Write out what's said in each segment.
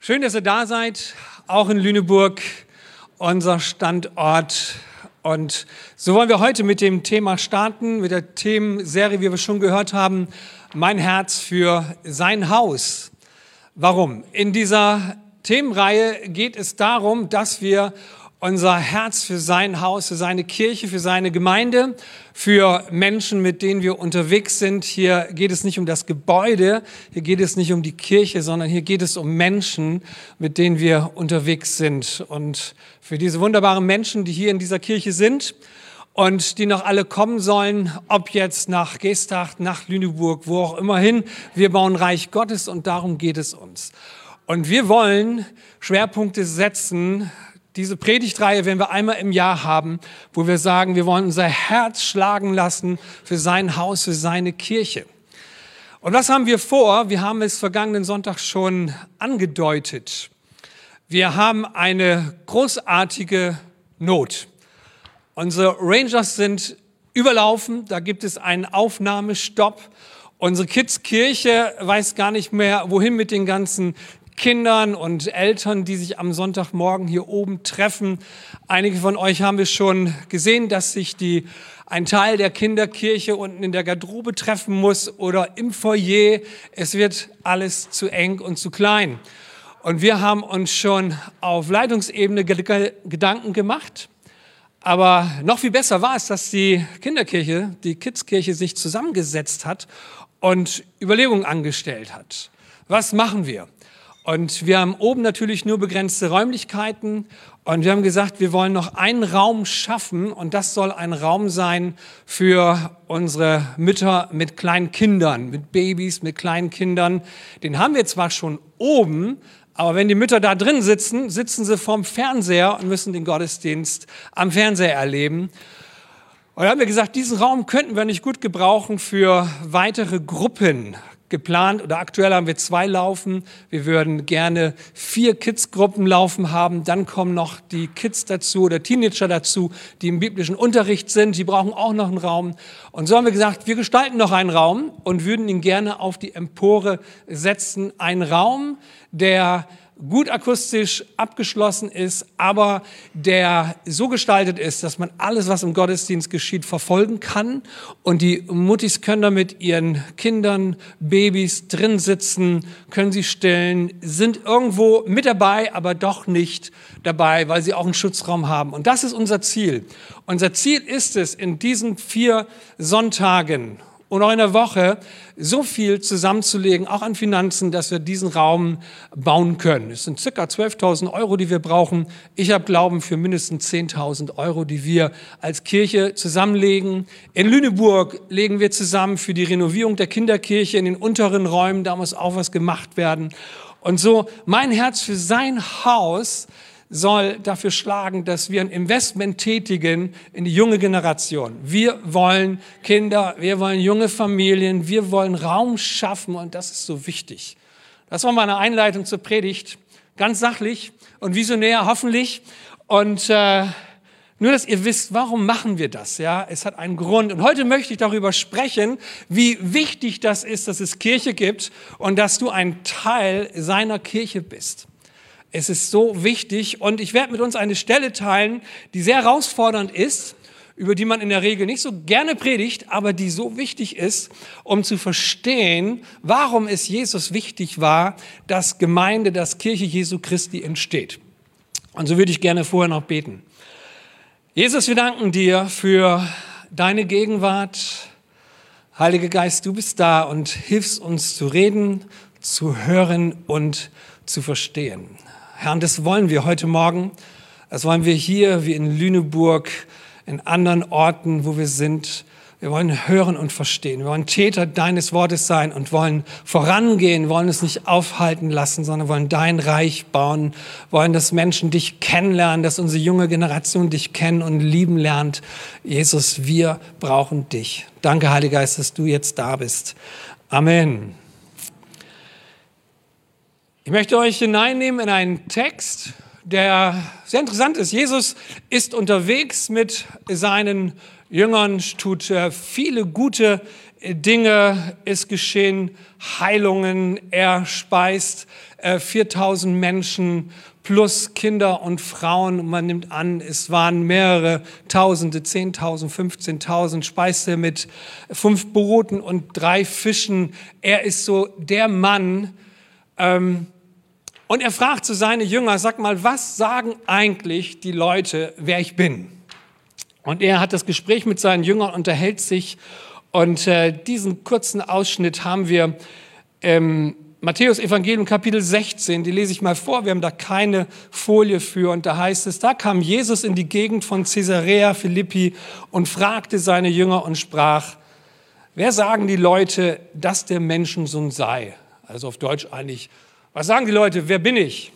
Schön, dass ihr da seid, auch in Lüneburg, unser Standort. Und so wollen wir heute mit dem Thema starten, mit der Themenserie, wie wir schon gehört haben, mein Herz für sein Haus. Warum? In dieser Themenreihe geht es darum, dass wir unser Herz für sein Haus, für seine Kirche, für seine Gemeinde, für Menschen, mit denen wir unterwegs sind. Hier geht es nicht um das Gebäude, hier geht es nicht um die Kirche, sondern hier geht es um Menschen, mit denen wir unterwegs sind. Und für diese wunderbaren Menschen, die hier in dieser Kirche sind und die noch alle kommen sollen, ob jetzt nach Geesthacht, nach Lüneburg, wo auch immer hin, wir bauen Reich Gottes und darum geht es uns. Und wir wollen Schwerpunkte setzen, diese Predigtreihe werden wir einmal im Jahr haben, wo wir sagen, wir wollen unser Herz schlagen lassen für sein Haus, für seine Kirche. Und was haben wir vor? Wir haben es vergangenen Sonntag schon angedeutet. Wir haben eine großartige Not. Unsere Rangers sind überlaufen, da gibt es einen Aufnahmestopp. Unsere Kids-Kirche weiß gar nicht mehr, wohin mit den ganzen Kindern und Eltern, die sich am Sonntagmorgen hier oben treffen. Einige von euch haben es schon gesehen, dass sich die, ein Teil der Kinderkirche unten in der Garderobe treffen muss oder im Foyer. Es wird alles zu eng und zu klein. Und wir haben uns schon auf Leitungsebene Gedanken gemacht. Aber noch viel besser war es, dass die Kinderkirche, die Kidskirche sich zusammengesetzt hat und Überlegungen angestellt hat. Was machen wir? Und wir haben oben natürlich nur begrenzte Räumlichkeiten. Und wir haben gesagt, wir wollen noch einen Raum schaffen. Und das soll ein Raum sein für unsere Mütter mit kleinen Kindern, mit Babys, mit kleinen Kindern. Den haben wir zwar schon oben, aber wenn die Mütter da drin sitzen, sitzen sie vorm Fernseher und müssen den Gottesdienst am Fernseher erleben. Und da haben wir gesagt, diesen Raum könnten wir nicht gut gebrauchen für weitere Gruppen, geplant oder aktuell haben wir zwei laufen. Wir würden gerne vier Kids-Gruppen laufen haben. Dann kommen noch die Kids dazu oder Teenager dazu, die im biblischen Unterricht sind. Die brauchen auch noch einen Raum. Und so haben wir gesagt, wir gestalten noch einen Raum und würden ihn gerne auf die Empore setzen. Ein Raum, der gut akustisch abgeschlossen ist, aber der so gestaltet ist, dass man alles, was im Gottesdienst geschieht, verfolgen kann. Und die Muttis können da mit ihren Kindern, Babys drin sitzen, können sie stillen, sind irgendwo mit dabei, aber doch nicht dabei, weil sie auch einen Schutzraum haben. Und das ist unser Ziel. Unser Ziel ist es, in diesen vier Sonntagen und auch in der Woche so viel zusammenzulegen, auch an Finanzen, dass wir diesen Raum bauen können. Es sind circa 12.000 Euro, die wir brauchen. Ich habe Glauben für mindestens 10.000 Euro, die wir als Kirche zusammenlegen. In Lüneburg legen wir zusammen für die Renovierung der Kinderkirche in den unteren Räumen. Da muss auch was gemacht werden. Und so mein Herz für sein Haus soll dafür schlagen, dass wir ein Investment tätigen in die junge Generation. Wir wollen Kinder, wir wollen junge Familien, wir wollen Raum schaffen und das ist so wichtig. Das war meine Einleitung zur Predigt, ganz sachlich und visionär hoffentlich und äh, nur, dass ihr wisst, warum machen wir das? Ja, es hat einen Grund. Und heute möchte ich darüber sprechen, wie wichtig das ist, dass es Kirche gibt und dass du ein Teil seiner Kirche bist. Es ist so wichtig und ich werde mit uns eine Stelle teilen, die sehr herausfordernd ist, über die man in der Regel nicht so gerne predigt, aber die so wichtig ist, um zu verstehen, warum es Jesus wichtig war, dass Gemeinde, dass Kirche Jesu Christi entsteht. Und so würde ich gerne vorher noch beten. Jesus, wir danken dir für deine Gegenwart. Heiliger Geist, du bist da und hilfst uns zu reden, zu hören und zu verstehen. Herr, und das wollen wir heute Morgen. Das wollen wir hier, wie in Lüneburg, in anderen Orten, wo wir sind. Wir wollen hören und verstehen. Wir wollen Täter deines Wortes sein und wollen vorangehen, wollen es nicht aufhalten lassen, sondern wollen dein Reich bauen, wollen, dass Menschen dich kennenlernen, dass unsere junge Generation dich kennen und lieben lernt. Jesus, wir brauchen dich. Danke, Heiliger Geist, dass du jetzt da bist. Amen. Ich möchte euch hineinnehmen in einen Text, der sehr interessant ist. Jesus ist unterwegs mit seinen Jüngern, tut äh, viele gute Dinge ist geschehen, Heilungen, er speist 4000 äh, Menschen plus Kinder und Frauen. Man nimmt an, es waren mehrere Tausende, 10.000, 15.000, speiste mit fünf Broten und drei Fischen. Er ist so der Mann. Ähm, und er fragt zu seinen Jünger, sag mal, was sagen eigentlich die Leute, wer ich bin? Und er hat das Gespräch mit seinen Jüngern, unterhält sich. Und äh, diesen kurzen Ausschnitt haben wir im Matthäus Evangelium Kapitel 16, die lese ich mal vor, wir haben da keine Folie für und da heißt es, da kam Jesus in die Gegend von Caesarea Philippi und fragte seine Jünger und sprach, wer sagen die Leute, dass der Menschensohn sei? Also auf Deutsch eigentlich, was sagen die Leute, wer bin ich?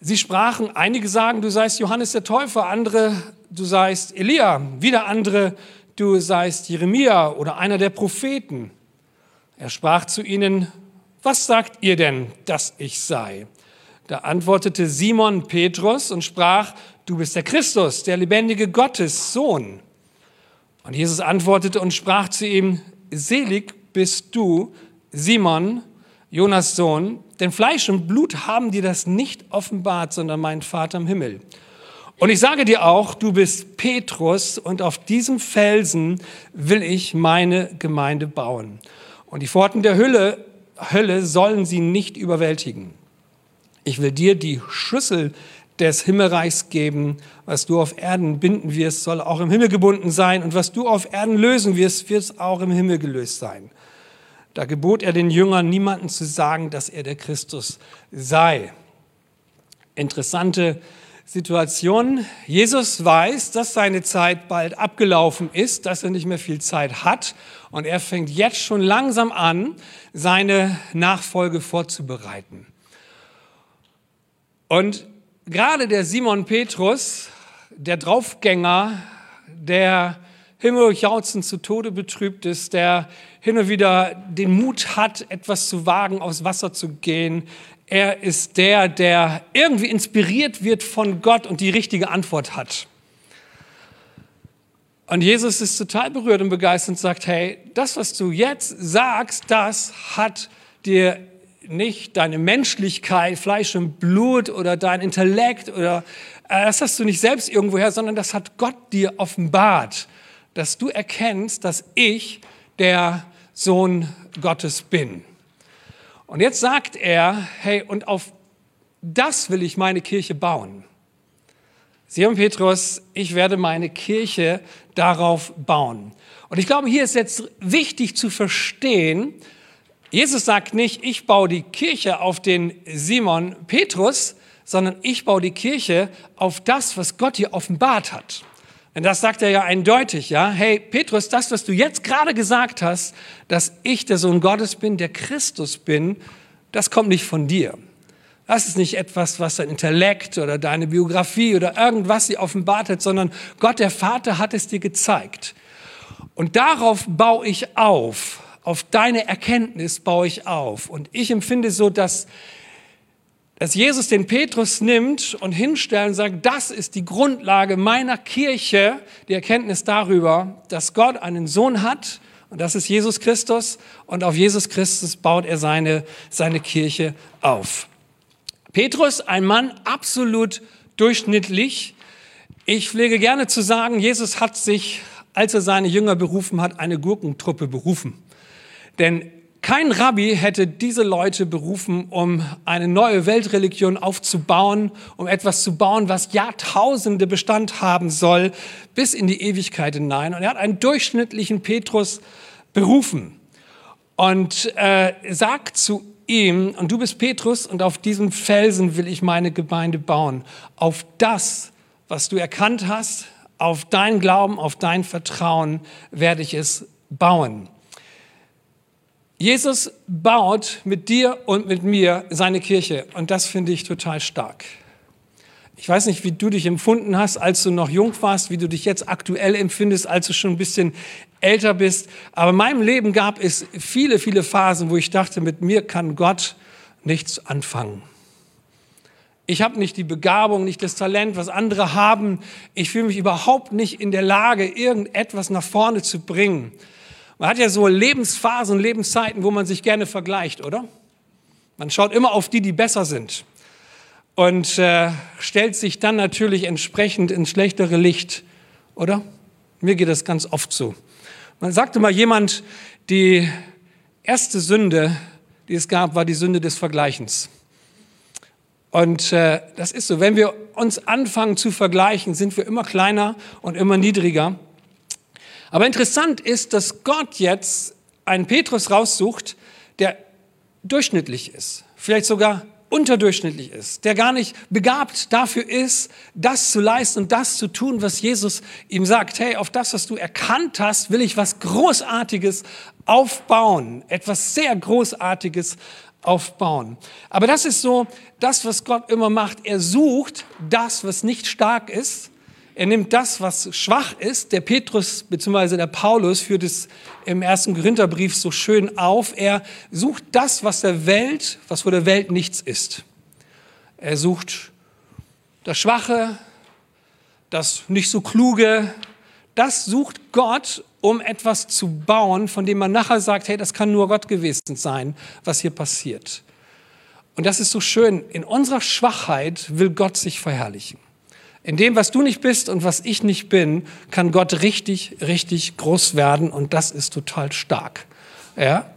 Sie sprachen, einige sagen, du seist Johannes der Täufer, andere, du seist Elia, wieder andere, du seist Jeremia oder einer der Propheten. Er sprach zu ihnen, was sagt ihr denn, dass ich sei? Da antwortete Simon Petrus und sprach, du bist der Christus, der lebendige Gottes Sohn. Und Jesus antwortete und sprach zu ihm, selig bist du, Simon, Jonas Sohn, denn Fleisch und Blut haben dir das nicht offenbart, sondern mein Vater im Himmel. Und ich sage dir auch, du bist Petrus und auf diesem Felsen will ich meine Gemeinde bauen. Und die Pforten der Hölle Hölle sollen sie nicht überwältigen. Ich will dir die Schlüssel des Himmelreichs geben. Was du auf Erden binden wirst, soll auch im Himmel gebunden sein. Und was du auf Erden lösen wirst, wird auch im Himmel gelöst sein. Da gebot er den Jüngern, niemanden zu sagen, dass er der Christus sei. Interessante Situation. Jesus weiß, dass seine Zeit bald abgelaufen ist, dass er nicht mehr viel Zeit hat und er fängt jetzt schon langsam an, seine Nachfolge vorzubereiten. Und gerade der Simon Petrus, der Draufgänger, der himmeljauchzend zu Tode betrübt ist, der hin und wieder den Mut hat, etwas zu wagen, aufs Wasser zu gehen, er ist der, der irgendwie inspiriert wird von Gott und die richtige Antwort hat. Und Jesus ist total berührt und begeistert und sagt, hey, das, was du jetzt sagst, das hat dir nicht deine Menschlichkeit, Fleisch und Blut oder dein Intellekt oder äh, das hast du nicht selbst irgendwoher, sondern das hat Gott dir offenbart, dass du erkennst, dass ich der Sohn Gottes bin. Und jetzt sagt er, hey, und auf das will ich meine Kirche bauen. Simon Petrus, ich werde meine Kirche darauf bauen. Und ich glaube, hier ist jetzt wichtig zu verstehen, Jesus sagt nicht, ich baue die Kirche auf den Simon Petrus, sondern ich baue die Kirche auf das, was Gott hier offenbart hat. Denn das sagt er ja eindeutig, ja. Hey, Petrus, das, was du jetzt gerade gesagt hast, dass ich der Sohn Gottes bin, der Christus bin, das kommt nicht von dir. Das ist nicht etwas, was dein Intellekt oder deine Biografie oder irgendwas sie offenbart hat, sondern Gott, der Vater, hat es dir gezeigt. Und darauf baue ich auf. Auf deine Erkenntnis baue ich auf. Und ich empfinde so, dass dass Jesus den Petrus nimmt und hinstellt und sagt, das ist die Grundlage meiner Kirche, die Erkenntnis darüber, dass Gott einen Sohn hat und das ist Jesus Christus und auf Jesus Christus baut er seine, seine Kirche auf. Petrus, ein Mann absolut durchschnittlich. Ich pflege gerne zu sagen, Jesus hat sich, als er seine Jünger berufen hat, eine Gurkentruppe berufen. Denn kein Rabbi hätte diese Leute berufen, um eine neue Weltreligion aufzubauen, um etwas zu bauen, was Jahrtausende Bestand haben soll, bis in die Ewigkeit hinein. Und er hat einen durchschnittlichen Petrus berufen und äh, sagt zu ihm, und du bist Petrus, und auf diesem Felsen will ich meine Gemeinde bauen. Auf das, was du erkannt hast, auf dein Glauben, auf dein Vertrauen werde ich es bauen. Jesus baut mit dir und mit mir seine Kirche und das finde ich total stark. Ich weiß nicht, wie du dich empfunden hast, als du noch jung warst, wie du dich jetzt aktuell empfindest, als du schon ein bisschen älter bist. Aber in meinem Leben gab es viele, viele Phasen, wo ich dachte, mit mir kann Gott nichts anfangen. Ich habe nicht die Begabung, nicht das Talent, was andere haben. Ich fühle mich überhaupt nicht in der Lage, irgendetwas nach vorne zu bringen. Man hat ja so Lebensphasen, Lebenszeiten, wo man sich gerne vergleicht, oder? Man schaut immer auf die, die besser sind und äh, stellt sich dann natürlich entsprechend ins schlechtere Licht, oder? Mir geht das ganz oft so. Man sagte mal jemand, die erste Sünde, die es gab, war die Sünde des Vergleichens. Und äh, das ist so, wenn wir uns anfangen zu vergleichen, sind wir immer kleiner und immer niedriger. Aber interessant ist, dass Gott jetzt einen Petrus raussucht, der durchschnittlich ist, vielleicht sogar unterdurchschnittlich ist, der gar nicht begabt dafür ist, das zu leisten und das zu tun, was Jesus ihm sagt. Hey, auf das, was du erkannt hast, will ich was Großartiges aufbauen, etwas sehr Großartiges aufbauen. Aber das ist so das, was Gott immer macht. Er sucht das, was nicht stark ist. Er nimmt das, was schwach ist. Der Petrus bzw. der Paulus führt es im ersten Korintherbrief so schön auf. Er sucht das, was der Welt, was vor der Welt nichts ist. Er sucht das Schwache, das nicht so kluge. Das sucht Gott um etwas zu bauen, von dem man nachher sagt, hey, das kann nur Gott gewesen sein, was hier passiert. Und das ist so schön. In unserer Schwachheit will Gott sich verherrlichen. In dem, was du nicht bist und was ich nicht bin, kann Gott richtig, richtig groß werden und das ist total stark. Ja?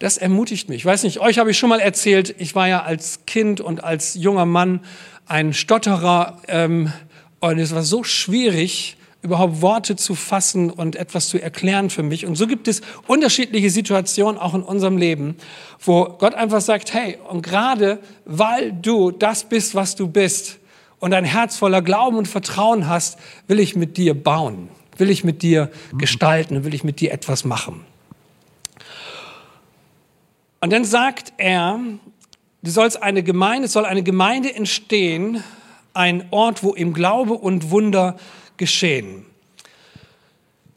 Das ermutigt mich. Ich weiß nicht, euch habe ich schon mal erzählt, ich war ja als Kind und als junger Mann ein Stotterer ähm, und es war so schwierig, überhaupt Worte zu fassen und etwas zu erklären für mich. Und so gibt es unterschiedliche Situationen auch in unserem Leben, wo Gott einfach sagt, hey, und gerade weil du das bist, was du bist und ein Herz voller Glauben und Vertrauen hast, will ich mit dir bauen, will ich mit dir gestalten, will ich mit dir etwas machen. Und dann sagt er, du sollst eine Gemeinde, es soll eine Gemeinde entstehen, ein Ort, wo im Glaube und Wunder geschehen.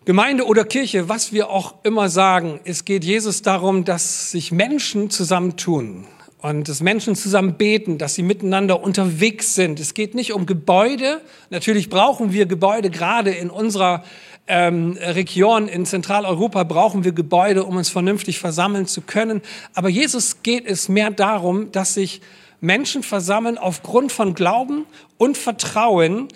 Gemeinde oder Kirche, was wir auch immer sagen, es geht Jesus darum, dass sich Menschen zusammentun und dass Menschen zusammen beten, dass sie miteinander unterwegs sind. Es geht nicht um Gebäude. Natürlich brauchen wir Gebäude, gerade in unserer ähm, Region in Zentraleuropa brauchen wir Gebäude, um uns vernünftig versammeln zu können. Aber Jesus geht es mehr darum, dass sich Menschen versammeln aufgrund von Glauben und Vertrauen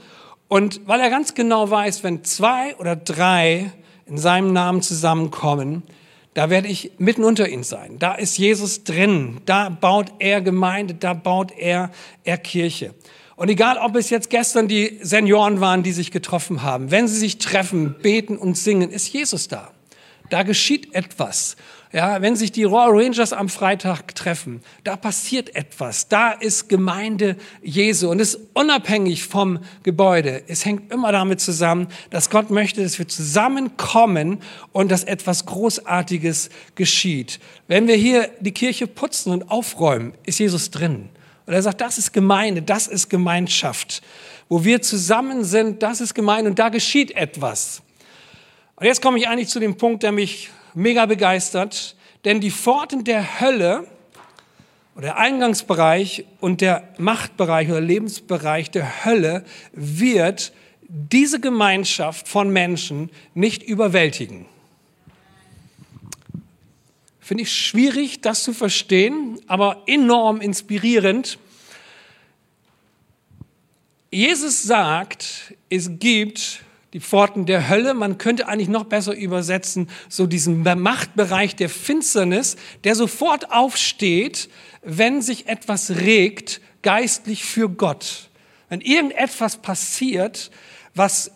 und weil er ganz genau weiß, wenn zwei oder drei in seinem Namen zusammenkommen, da werde ich mitten unter ihnen sein. Da ist Jesus drin. Da baut er Gemeinde, da baut er, er Kirche. Und egal, ob es jetzt gestern die Senioren waren, die sich getroffen haben, wenn sie sich treffen, beten und singen, ist Jesus da. Da geschieht etwas. Ja, wenn sich die Royal Rangers am Freitag treffen, da passiert etwas. Da ist Gemeinde Jesu und es ist unabhängig vom Gebäude. Es hängt immer damit zusammen, dass Gott möchte, dass wir zusammenkommen und dass etwas Großartiges geschieht. Wenn wir hier die Kirche putzen und aufräumen, ist Jesus drin. Und er sagt, das ist Gemeinde, das ist Gemeinschaft. Wo wir zusammen sind, das ist Gemeinde und da geschieht etwas. Und jetzt komme ich eigentlich zu dem Punkt, der mich mega begeistert, denn die Pforten der Hölle oder der Eingangsbereich und der Machtbereich oder Lebensbereich der Hölle wird diese Gemeinschaft von Menschen nicht überwältigen. Finde ich schwierig, das zu verstehen, aber enorm inspirierend. Jesus sagt, es gibt die Pforten der Hölle. Man könnte eigentlich noch besser übersetzen, so diesen Machtbereich der Finsternis, der sofort aufsteht, wenn sich etwas regt, geistlich für Gott. Wenn irgendetwas passiert, was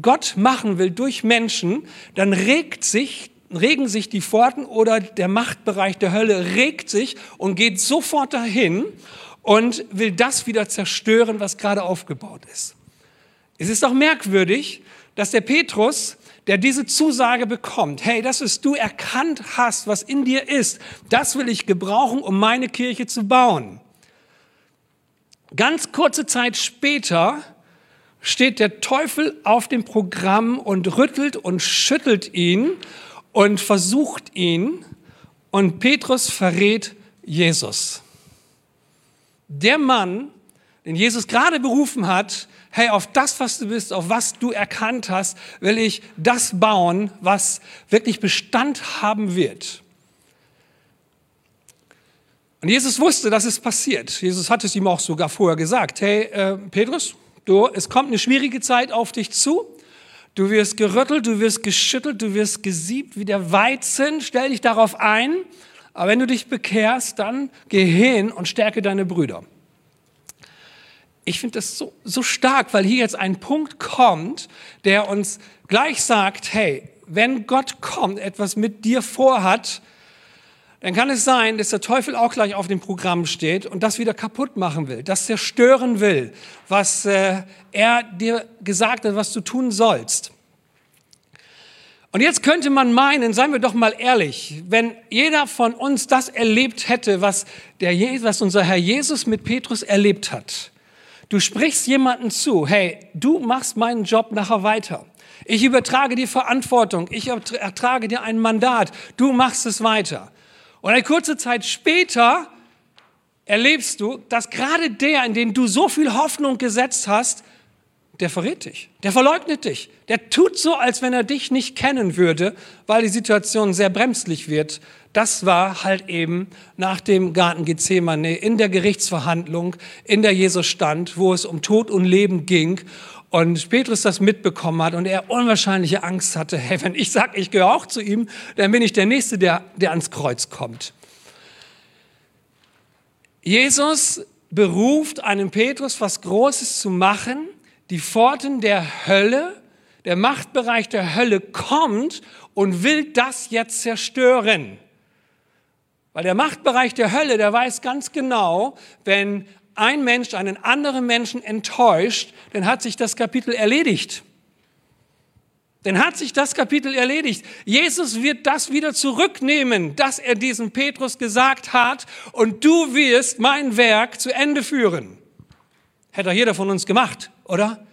Gott machen will durch Menschen, dann regt sich, regen sich die Pforten oder der Machtbereich der Hölle regt sich und geht sofort dahin und will das wieder zerstören, was gerade aufgebaut ist. Es ist doch merkwürdig, dass der Petrus, der diese Zusage bekommt, hey, das, was du erkannt hast, was in dir ist, das will ich gebrauchen, um meine Kirche zu bauen. Ganz kurze Zeit später steht der Teufel auf dem Programm und rüttelt und schüttelt ihn und versucht ihn und Petrus verrät Jesus. Der Mann, den Jesus gerade berufen hat, hey, auf das, was du bist, auf was du erkannt hast, will ich das bauen, was wirklich Bestand haben wird. Und Jesus wusste, dass es passiert. Jesus hat es ihm auch sogar vorher gesagt. Hey, äh, Petrus, du, es kommt eine schwierige Zeit auf dich zu. Du wirst gerüttelt, du wirst geschüttelt, du wirst gesiebt wie der Weizen. Stell dich darauf ein. Aber wenn du dich bekehrst, dann geh hin und stärke deine Brüder. Ich finde das so, so stark, weil hier jetzt ein Punkt kommt, der uns gleich sagt, hey, wenn Gott kommt, etwas mit dir vorhat, dann kann es sein, dass der Teufel auch gleich auf dem Programm steht und das wieder kaputt machen will, das zerstören will, was äh, er dir gesagt hat, was du tun sollst. Und jetzt könnte man meinen, seien wir doch mal ehrlich, wenn jeder von uns das erlebt hätte, was, der, was unser Herr Jesus mit Petrus erlebt hat. Du sprichst jemanden zu, hey, du machst meinen Job nachher weiter. Ich übertrage die Verantwortung, ich ertrage dir ein Mandat, du machst es weiter. Und eine kurze Zeit später erlebst du, dass gerade der, in den du so viel Hoffnung gesetzt hast, der verrät dich, der verleugnet dich, der tut so, als wenn er dich nicht kennen würde, weil die Situation sehr bremslich wird. Das war halt eben nach dem Garten Gethsemane in der Gerichtsverhandlung, in der Jesus stand, wo es um Tod und Leben ging und Petrus das mitbekommen hat und er unwahrscheinliche Angst hatte, hey, wenn ich sage, ich gehöre auch zu ihm, dann bin ich der Nächste, der, der ans Kreuz kommt. Jesus beruft einen Petrus, was Großes zu machen. Die Pforten der Hölle, der Machtbereich der Hölle kommt und will das jetzt zerstören. Weil der Machtbereich der Hölle, der weiß ganz genau, wenn ein Mensch einen anderen Menschen enttäuscht, dann hat sich das Kapitel erledigt. Dann hat sich das Kapitel erledigt. Jesus wird das wieder zurücknehmen, dass er diesem Petrus gesagt hat, und du wirst mein Werk zu Ende führen. Hätte jeder von uns gemacht, oder?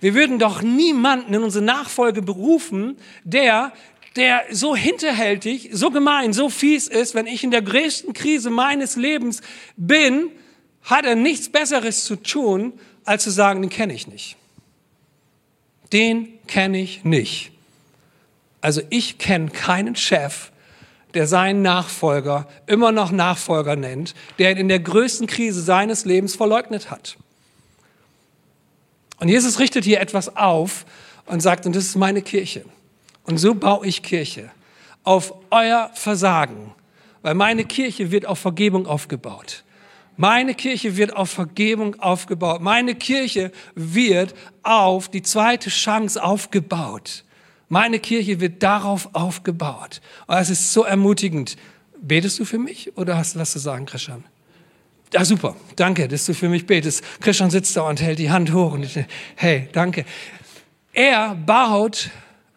Wir würden doch niemanden in unsere Nachfolge berufen, der der so hinterhältig, so gemein, so fies ist, wenn ich in der größten Krise meines Lebens bin, hat er nichts Besseres zu tun, als zu sagen, den kenne ich nicht. Den kenne ich nicht. Also ich kenne keinen Chef, der seinen Nachfolger immer noch Nachfolger nennt, der ihn in der größten Krise seines Lebens verleugnet hat. Und Jesus richtet hier etwas auf und sagt, und das ist meine Kirche. Und so baue ich Kirche auf euer Versagen, weil meine Kirche wird auf Vergebung aufgebaut. Meine Kirche wird auf Vergebung aufgebaut. Meine Kirche wird auf die zweite Chance aufgebaut. Meine Kirche wird darauf aufgebaut. Und das ist so ermutigend. Betest du für mich oder hast du was zu sagen, Christian? Ja, super. Danke, dass du für mich betest. Christian sitzt da und hält die Hand hoch und ich, hey, danke. Er baut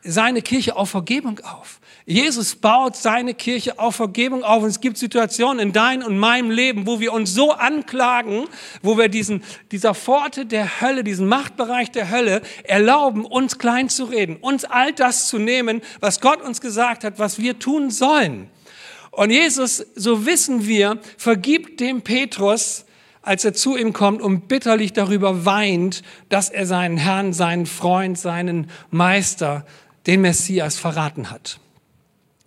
seine Kirche auf Vergebung auf. Jesus baut seine Kirche auf Vergebung auf. Und es gibt Situationen in deinem und meinem Leben, wo wir uns so anklagen, wo wir diesen, dieser Pforte der Hölle, diesen Machtbereich der Hölle erlauben, uns klein zu reden, uns all das zu nehmen, was Gott uns gesagt hat, was wir tun sollen. Und Jesus, so wissen wir, vergibt dem Petrus, als er zu ihm kommt und bitterlich darüber weint, dass er seinen Herrn, seinen Freund, seinen Meister, den Messias verraten hat.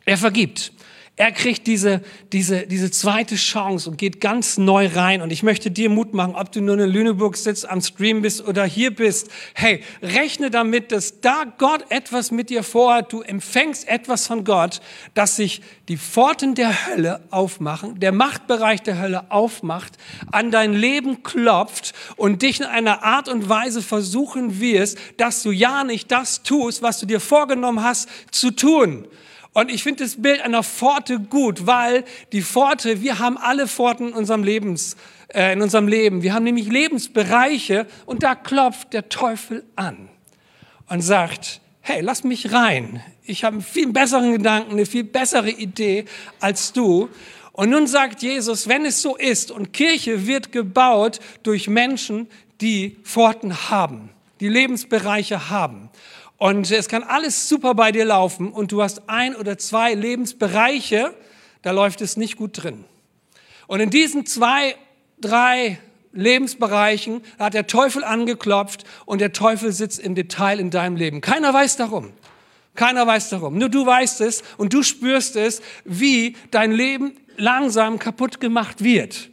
Er vergibt. Er kriegt diese, diese, diese zweite Chance und geht ganz neu rein. Und ich möchte dir Mut machen, ob du nur in Lüneburg sitzt, am Stream bist oder hier bist. Hey, rechne damit, dass da Gott etwas mit dir vorhat. Du empfängst etwas von Gott, dass sich die Pforten der Hölle aufmachen, der Machtbereich der Hölle aufmacht, an dein Leben klopft und dich in einer Art und Weise versuchen wirst, dass du ja nicht das tust, was du dir vorgenommen hast zu tun. Und ich finde das Bild einer Pforte gut, weil die Pforte, wir haben alle Pforten in unserem, Lebens, äh, in unserem Leben. Wir haben nämlich Lebensbereiche und da klopft der Teufel an und sagt, hey, lass mich rein. Ich habe einen viel besseren Gedanken, eine viel bessere Idee als du. Und nun sagt Jesus, wenn es so ist und Kirche wird gebaut durch Menschen, die Pforten haben, die Lebensbereiche haben. Und es kann alles super bei dir laufen und du hast ein oder zwei Lebensbereiche, da läuft es nicht gut drin. Und in diesen zwei, drei Lebensbereichen hat der Teufel angeklopft und der Teufel sitzt im Detail in deinem Leben. Keiner weiß darum. Keiner weiß darum. Nur du weißt es und du spürst es, wie dein Leben langsam kaputt gemacht wird.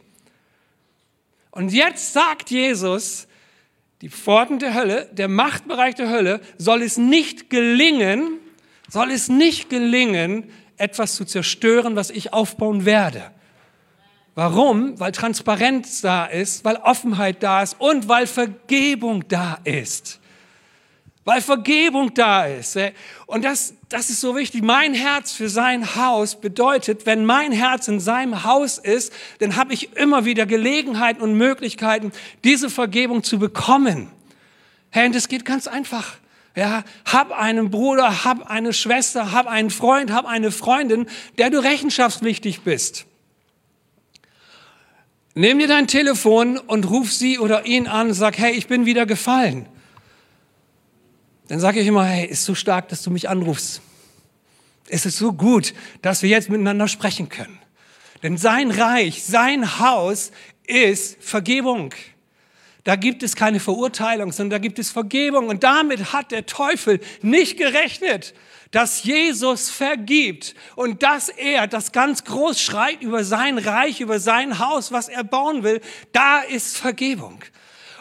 Und jetzt sagt Jesus, die Pforten der Hölle, der Machtbereich der Hölle, soll es nicht gelingen, soll es nicht gelingen, etwas zu zerstören, was ich aufbauen werde. Warum? Weil Transparenz da ist, weil Offenheit da ist und weil Vergebung da ist. Weil Vergebung da ist. Und das, das ist so wichtig. Mein Herz für sein Haus bedeutet, wenn mein Herz in seinem Haus ist, dann habe ich immer wieder Gelegenheiten und Möglichkeiten, diese Vergebung zu bekommen. Hey, und das geht ganz einfach. Ja, hab einen Bruder, hab eine Schwester, hab einen Freund, hab eine Freundin, der du rechenschaftspflichtig bist. Nimm dir dein Telefon und ruf sie oder ihn an sag, hey, ich bin wieder gefallen. Dann sage ich immer, hey, ist so stark, dass du mich anrufst. Es ist so gut, dass wir jetzt miteinander sprechen können. Denn sein Reich, sein Haus ist Vergebung. Da gibt es keine Verurteilung, sondern da gibt es Vergebung. Und damit hat der Teufel nicht gerechnet dass Jesus vergibt und dass er das ganz groß schreit über sein Reich, über sein Haus, was er bauen will, da ist Vergebung.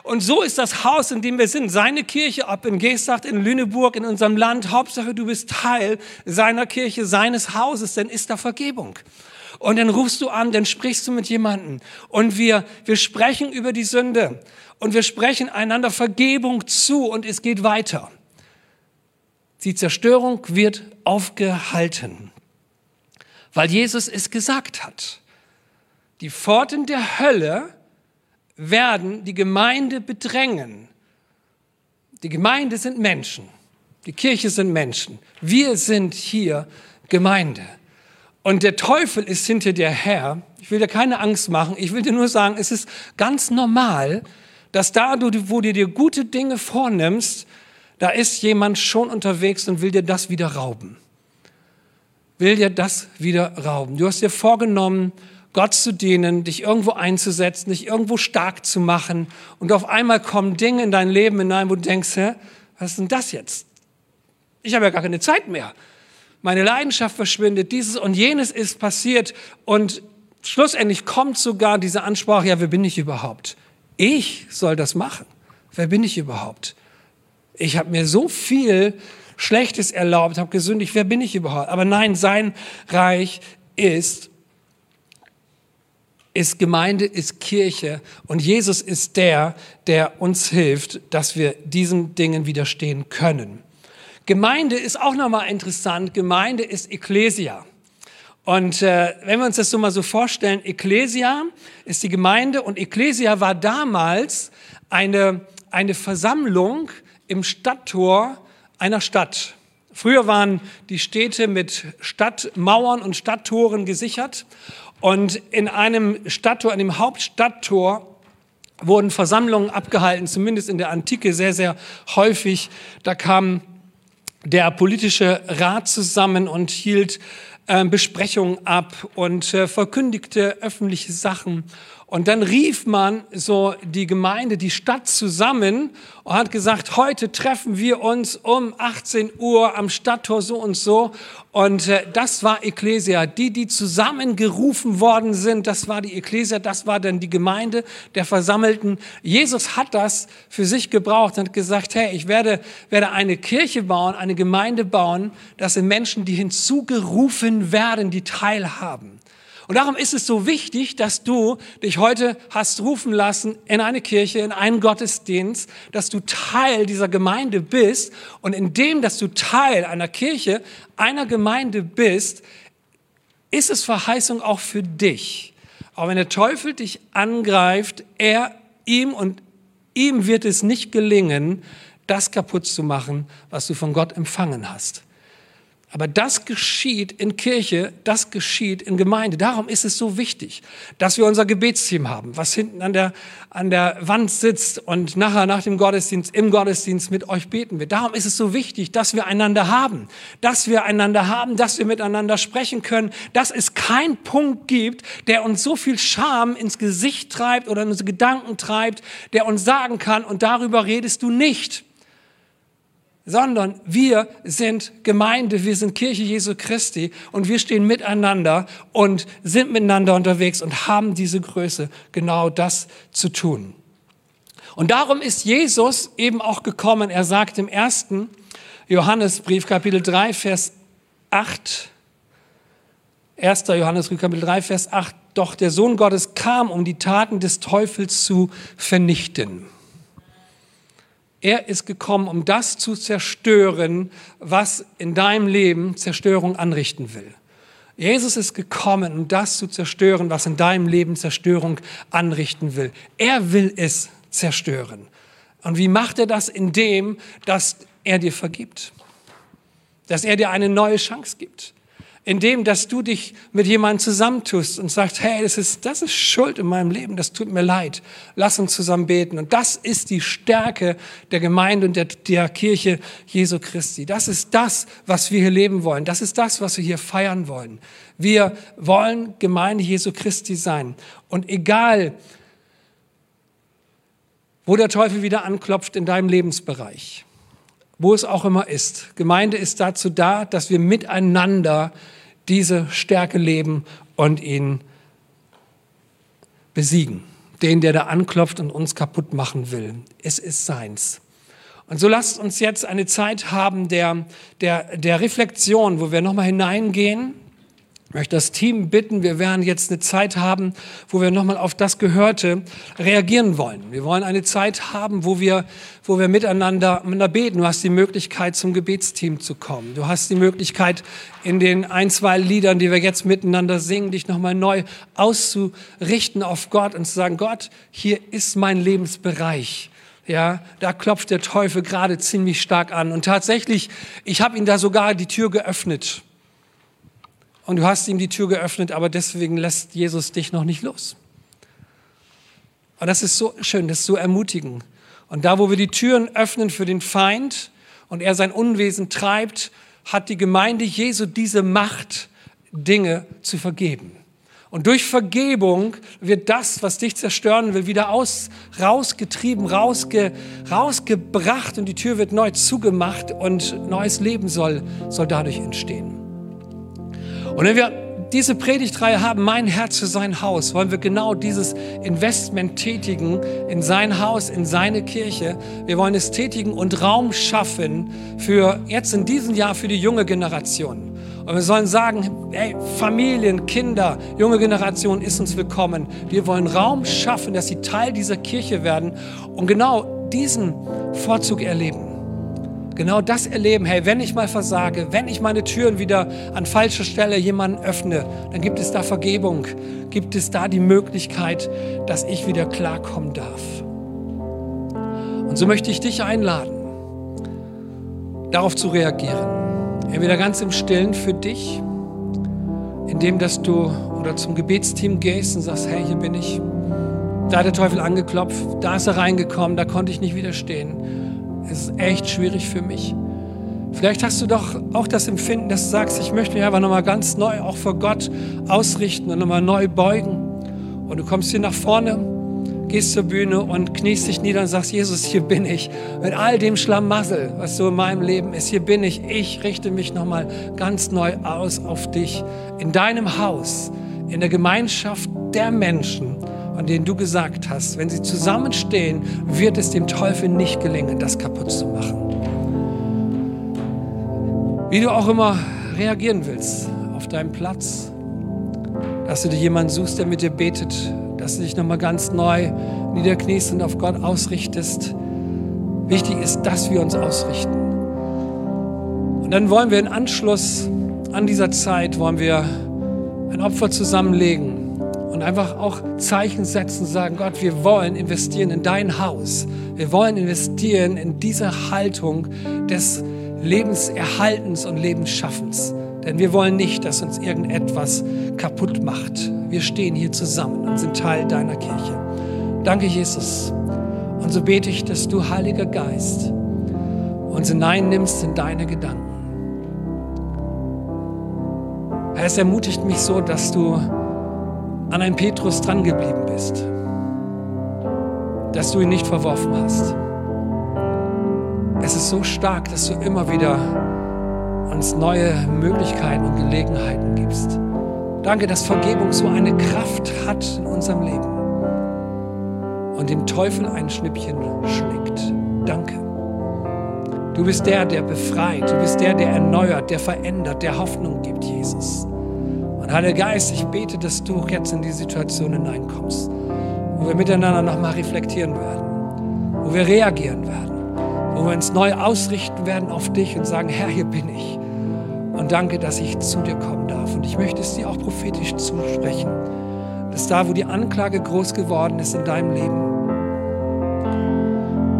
Und so ist das Haus, in dem wir sind, seine Kirche, ob in Geesthacht, in Lüneburg, in unserem Land. Hauptsache, du bist Teil seiner Kirche, seines Hauses, dann ist da Vergebung. Und dann rufst du an, dann sprichst du mit jemandem. Und wir, wir sprechen über die Sünde. Und wir sprechen einander Vergebung zu und es geht weiter. Die Zerstörung wird aufgehalten, weil Jesus es gesagt hat. Die Pforten der Hölle werden die Gemeinde bedrängen. Die Gemeinde sind Menschen. Die Kirche sind Menschen. Wir sind hier Gemeinde. Und der Teufel ist hinter dir her. Ich will dir keine Angst machen. Ich will dir nur sagen, es ist ganz normal, dass da, wo du dir gute Dinge vornimmst, da ist jemand schon unterwegs und will dir das wieder rauben. Will dir das wieder rauben. Du hast dir vorgenommen, Gott zu dienen, dich irgendwo einzusetzen, dich irgendwo stark zu machen. Und auf einmal kommen Dinge in dein Leben hinein, wo du denkst, hä, was ist denn das jetzt? Ich habe ja gar keine Zeit mehr. Meine Leidenschaft verschwindet, dieses und jenes ist passiert. Und schlussendlich kommt sogar diese Ansprache, ja, wer bin ich überhaupt? Ich soll das machen. Wer bin ich überhaupt? Ich habe mir so viel Schlechtes erlaubt, habe gesündigt, wer bin ich überhaupt? Aber nein, sein Reich ist ist Gemeinde, ist Kirche und Jesus ist der, der uns hilft, dass wir diesen Dingen widerstehen können. Gemeinde ist auch nochmal interessant. Gemeinde ist Ecclesia. Und äh, wenn wir uns das so mal so vorstellen, Ecclesia ist die Gemeinde und Ecclesia war damals eine, eine Versammlung, im Stadttor einer Stadt. Früher waren die Städte mit Stadtmauern und Stadttoren gesichert und in einem Stadttor, in dem Hauptstadttor wurden Versammlungen abgehalten, zumindest in der Antike sehr, sehr häufig. Da kam der politische Rat zusammen und hielt äh, Besprechungen ab und äh, verkündigte öffentliche Sachen. Und dann rief man so die Gemeinde, die Stadt zusammen und hat gesagt, heute treffen wir uns um 18 Uhr am Stadttor so und so. Und äh, das war Ecclesia. Die, die zusammengerufen worden sind, das war die Ecclesia, das war dann die Gemeinde der Versammelten. Jesus hat das für sich gebraucht und hat gesagt, hey, ich werde, werde eine Kirche bauen, eine Gemeinde bauen. Das sind Menschen, die hinzugerufen werden, die teilhaben. Und darum ist es so wichtig, dass du dich heute hast rufen lassen in eine Kirche, in einen Gottesdienst, dass du Teil dieser Gemeinde bist. Und indem, dass du Teil einer Kirche, einer Gemeinde bist, ist es Verheißung auch für dich. Auch wenn der Teufel dich angreift, er, ihm und ihm wird es nicht gelingen, das kaputt zu machen, was du von Gott empfangen hast. Aber das geschieht in Kirche, das geschieht in Gemeinde. Darum ist es so wichtig, dass wir unser Gebetsteam haben, was hinten an der, an der Wand sitzt und nachher nach dem Gottesdienst, im Gottesdienst mit euch beten wird. Darum ist es so wichtig, dass wir einander haben, dass wir einander haben, dass wir miteinander sprechen können, dass es keinen Punkt gibt, der uns so viel Scham ins Gesicht treibt oder in unsere Gedanken treibt, der uns sagen kann, und darüber redest du nicht sondern wir sind Gemeinde, wir sind Kirche Jesu Christi und wir stehen miteinander und sind miteinander unterwegs und haben diese Größe, genau das zu tun. Und darum ist Jesus eben auch gekommen. Er sagt im ersten Johannesbrief, Kapitel 3, Vers 8, 1. Johannesbrief, Kapitel 3, Vers 8, doch der Sohn Gottes kam, um die Taten des Teufels zu vernichten. Er ist gekommen, um das zu zerstören, was in deinem Leben Zerstörung anrichten will. Jesus ist gekommen, um das zu zerstören, was in deinem Leben Zerstörung anrichten will. Er will es zerstören. Und wie macht er das? Indem, dass er dir vergibt. Dass er dir eine neue Chance gibt indem, dass du dich mit jemandem zusammentust und sagst, hey, das ist, das ist Schuld in meinem Leben, das tut mir leid, lass uns zusammen beten. Und das ist die Stärke der Gemeinde und der, der Kirche Jesu Christi. Das ist das, was wir hier leben wollen. Das ist das, was wir hier feiern wollen. Wir wollen Gemeinde Jesu Christi sein. Und egal, wo der Teufel wieder anklopft in deinem Lebensbereich, wo es auch immer ist. Gemeinde ist dazu da, dass wir miteinander diese Stärke leben und ihn besiegen. Den, der da anklopft und uns kaputt machen will. Es ist seins. Und so lasst uns jetzt eine Zeit haben der, der, der Reflexion, wo wir nochmal hineingehen möchte das Team bitten, wir werden jetzt eine Zeit haben, wo wir nochmal auf das Gehörte reagieren wollen. Wir wollen eine Zeit haben, wo wir, wo wir miteinander, miteinander beten. Du hast die Möglichkeit, zum Gebetsteam zu kommen. Du hast die Möglichkeit, in den ein, zwei Liedern, die wir jetzt miteinander singen, dich nochmal neu auszurichten auf Gott und zu sagen, Gott, hier ist mein Lebensbereich. Ja, da klopft der Teufel gerade ziemlich stark an. Und tatsächlich, ich habe ihm da sogar die Tür geöffnet und du hast ihm die Tür geöffnet, aber deswegen lässt Jesus dich noch nicht los. Und das ist so schön, das ist so ermutigend. Und da, wo wir die Türen öffnen für den Feind und er sein Unwesen treibt, hat die Gemeinde Jesu diese Macht, Dinge zu vergeben. Und durch Vergebung wird das, was dich zerstören will, wieder aus, rausgetrieben, rausge, rausgebracht und die Tür wird neu zugemacht und neues Leben soll, soll dadurch entstehen. Und wenn wir diese Predigtreihe haben, mein Herz für sein Haus, wollen wir genau dieses Investment tätigen in sein Haus, in seine Kirche. Wir wollen es tätigen und Raum schaffen für jetzt in diesem Jahr für die junge Generation. Und wir sollen sagen, hey, Familien, Kinder, junge Generation ist uns willkommen. Wir wollen Raum schaffen, dass sie Teil dieser Kirche werden und genau diesen Vorzug erleben genau das erleben, hey, wenn ich mal versage, wenn ich meine Türen wieder an falscher Stelle jemanden öffne, dann gibt es da Vergebung, gibt es da die Möglichkeit, dass ich wieder klarkommen darf. Und so möchte ich dich einladen, darauf zu reagieren. Entweder ganz im Stillen für dich, indem dass du oder zum Gebetsteam gehst und sagst, hey, hier bin ich. Da hat der Teufel angeklopft, da ist er reingekommen, da konnte ich nicht widerstehen es ist echt schwierig für mich. Vielleicht hast du doch auch das Empfinden, dass du sagst, ich möchte mich einfach nochmal ganz neu auch vor Gott ausrichten und nochmal neu beugen. Und du kommst hier nach vorne, gehst zur Bühne und kniest dich nieder und sagst, Jesus, hier bin ich. Mit all dem Schlamassel, was so in meinem Leben ist, hier bin ich. Ich richte mich nochmal ganz neu aus auf dich. In deinem Haus, in der Gemeinschaft der Menschen an denen du gesagt hast, wenn sie zusammenstehen, wird es dem Teufel nicht gelingen, das kaputt zu machen. Wie du auch immer reagieren willst auf deinem Platz, dass du dir jemanden suchst, der mit dir betet, dass du dich nochmal ganz neu niederkniest und auf Gott ausrichtest. Wichtig ist, dass wir uns ausrichten. Und dann wollen wir in Anschluss an dieser Zeit, wollen wir ein Opfer zusammenlegen und einfach auch Zeichen setzen, sagen, Gott, wir wollen investieren in dein Haus. Wir wollen investieren in diese Haltung des, Lebenserhaltens und Lebensschaffens. Denn wir wollen nicht, dass uns irgendetwas kaputt macht. Wir stehen hier zusammen und sind Teil deiner Kirche. Danke, Jesus. Und so bete ich, dass du, Heiliger Geist, uns hineinnimmst in deine Gedanken. Es ermutigt mich so, dass du an einem Petrus drangeblieben bist, dass du ihn nicht verworfen hast. Es ist so stark, dass du immer wieder uns neue Möglichkeiten und Gelegenheiten gibst. Danke, dass Vergebung so eine Kraft hat in unserem Leben und dem Teufel ein Schnippchen schlägt. Danke. Du bist der, der befreit. Du bist der, der erneuert, der verändert, der Hoffnung gibt, Jesus. Und Heiliger Geist, ich bete, dass du jetzt in die Situation hineinkommst, wo wir miteinander nochmal reflektieren werden, wo wir reagieren werden, wo wir uns neu ausrichten werden auf dich und sagen, Herr, hier bin ich. Und danke, dass ich zu dir kommen darf. Und ich möchte es dir auch prophetisch zusprechen, dass da, wo die Anklage groß geworden ist in deinem Leben,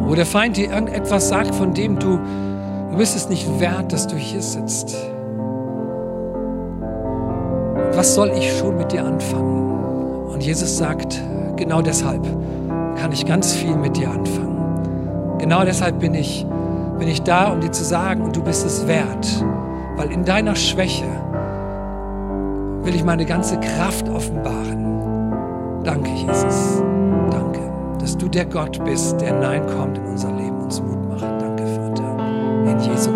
wo der Feind dir irgendetwas sagt, von dem du, du bist es nicht wert, dass du hier sitzt was soll ich schon mit dir anfangen? Und Jesus sagt, genau deshalb kann ich ganz viel mit dir anfangen. Genau deshalb bin ich, bin ich da, um dir zu sagen, und du bist es wert, weil in deiner Schwäche will ich meine ganze Kraft offenbaren. Danke, Jesus. Danke, dass du der Gott bist, der Nein kommt in unser Leben, und uns Mut macht. Danke, Vater. In Jesu